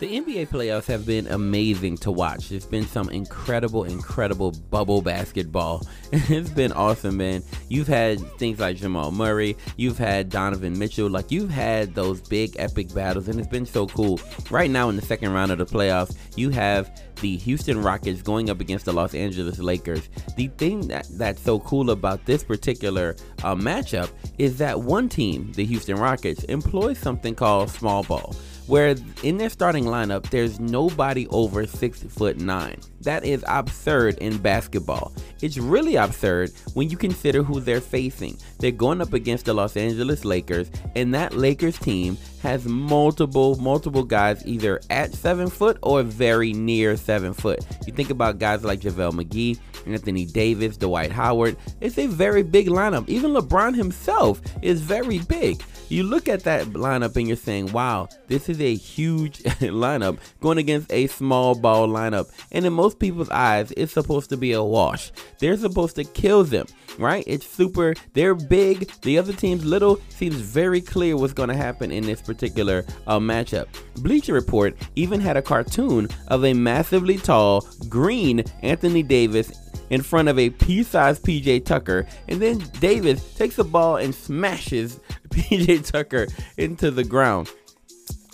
The NBA playoffs have been amazing to watch. It's been some incredible, incredible bubble basketball. it's been awesome, man. You've had things like Jamal Murray, you've had Donovan Mitchell, like you've had those big epic battles, and it's been so cool. Right now in the second round of the playoffs, you have the Houston Rockets going up against the Los Angeles Lakers. The thing that, that's so cool about this particular uh, matchup is that one team, the Houston Rockets, employs something called small ball where in their starting lineup there's nobody over six foot nine. That is absurd in basketball. It's really absurd when you consider who they're facing. They're going up against the Los Angeles Lakers, and that Lakers team has multiple, multiple guys either at seven foot or very near seven foot. You think about guys like JaVale McGee, Anthony Davis, Dwight Howard. It's a very big lineup. Even LeBron himself is very big you look at that lineup and you're saying, wow, this is a huge lineup going against a small ball lineup. And in most people's eyes, it's supposed to be a wash. They're supposed to kill them, right? It's super, they're big. The other team's little. Seems very clear what's going to happen in this particular uh, matchup. Bleacher Report even had a cartoon of a massively tall, green Anthony Davis in front of a pea-sized PJ Tucker, and then Davis takes the ball and smashes PJ Tucker into the ground.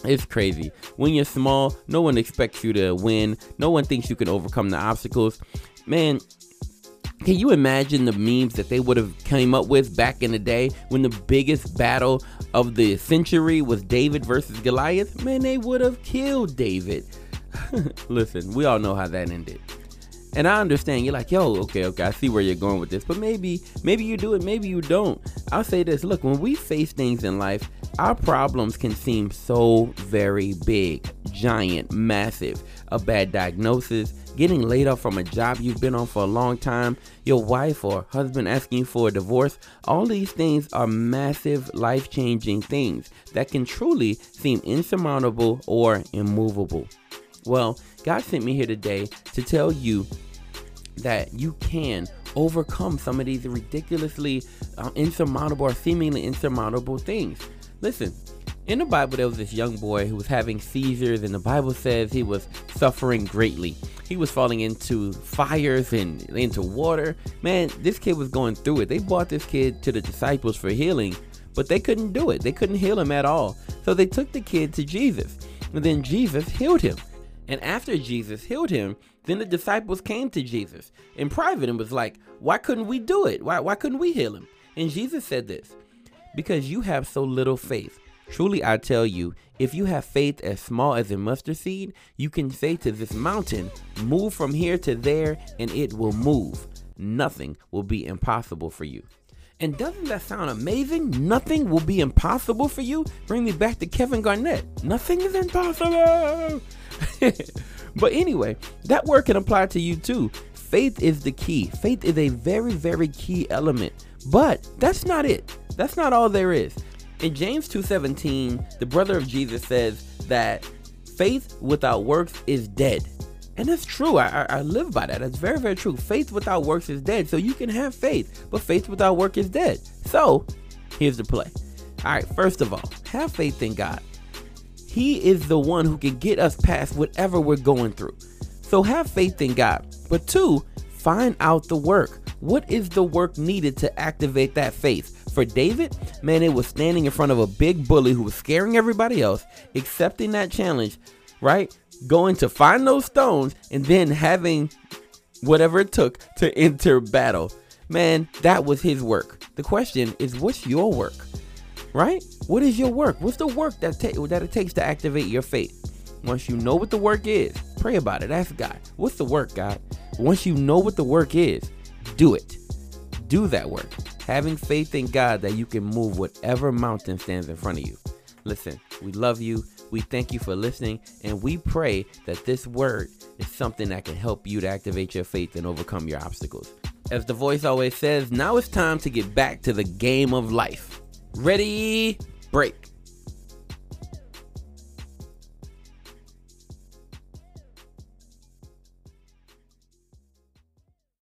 It's crazy. When you're small, no one expects you to win. No one thinks you can overcome the obstacles. Man, can you imagine the memes that they would have came up with back in the day when the biggest battle of the century was David versus Goliath? Man, they would have killed David. Listen, we all know how that ended. And I understand you're like, yo, okay, okay, I see where you're going with this, but maybe, maybe you do it, maybe you don't. I'll say this: look, when we face things in life, our problems can seem so very big, giant, massive. A bad diagnosis, getting laid off from a job you've been on for a long time, your wife or husband asking for a divorce, all these things are massive life changing things that can truly seem insurmountable or immovable. Well, God sent me here today to tell you that you can overcome some of these ridiculously uh, insurmountable or seemingly insurmountable things. Listen, in the Bible, there was this young boy who was having seizures, and the Bible says he was suffering greatly. He was falling into fires and into water. Man, this kid was going through it. They brought this kid to the disciples for healing, but they couldn't do it. They couldn't heal him at all. So they took the kid to Jesus, and then Jesus healed him. And after Jesus healed him, then the disciples came to Jesus in private and was like, Why couldn't we do it? Why, why couldn't we heal him? And Jesus said this Because you have so little faith. Truly, I tell you, if you have faith as small as a mustard seed, you can say to this mountain, Move from here to there, and it will move. Nothing will be impossible for you. And doesn't that sound amazing? Nothing will be impossible for you? Bring me back to Kevin Garnett. Nothing is impossible. but anyway, that word can apply to you too. Faith is the key. Faith is a very, very key element. But that's not it. That's not all there is. In James 2:17, the brother of Jesus says that faith without works is dead. And that's true. I, I, I, live by that. That's very, very true. Faith without works is dead. So you can have faith, but faith without work is dead. So here's the play. All right, first of all, have faith in God. He is the one who can get us past whatever we're going through. So have faith in God. But two, find out the work. What is the work needed to activate that faith? For David, man, it was standing in front of a big bully who was scaring everybody else, accepting that challenge, right? Going to find those stones and then having whatever it took to enter battle. Man, that was his work. The question is, what's your work? right? What is your work? What's the work that ta- that it takes to activate your faith? Once you know what the work is, pray about it. Ask God, what's the work, God? Once you know what the work is, do it. Do that work. Having faith in God that you can move whatever mountain stands in front of you. Listen, we love you. We thank you for listening, and we pray that this word is something that can help you to activate your faith and overcome your obstacles. As the voice always says, now it's time to get back to the game of life. Ready, break.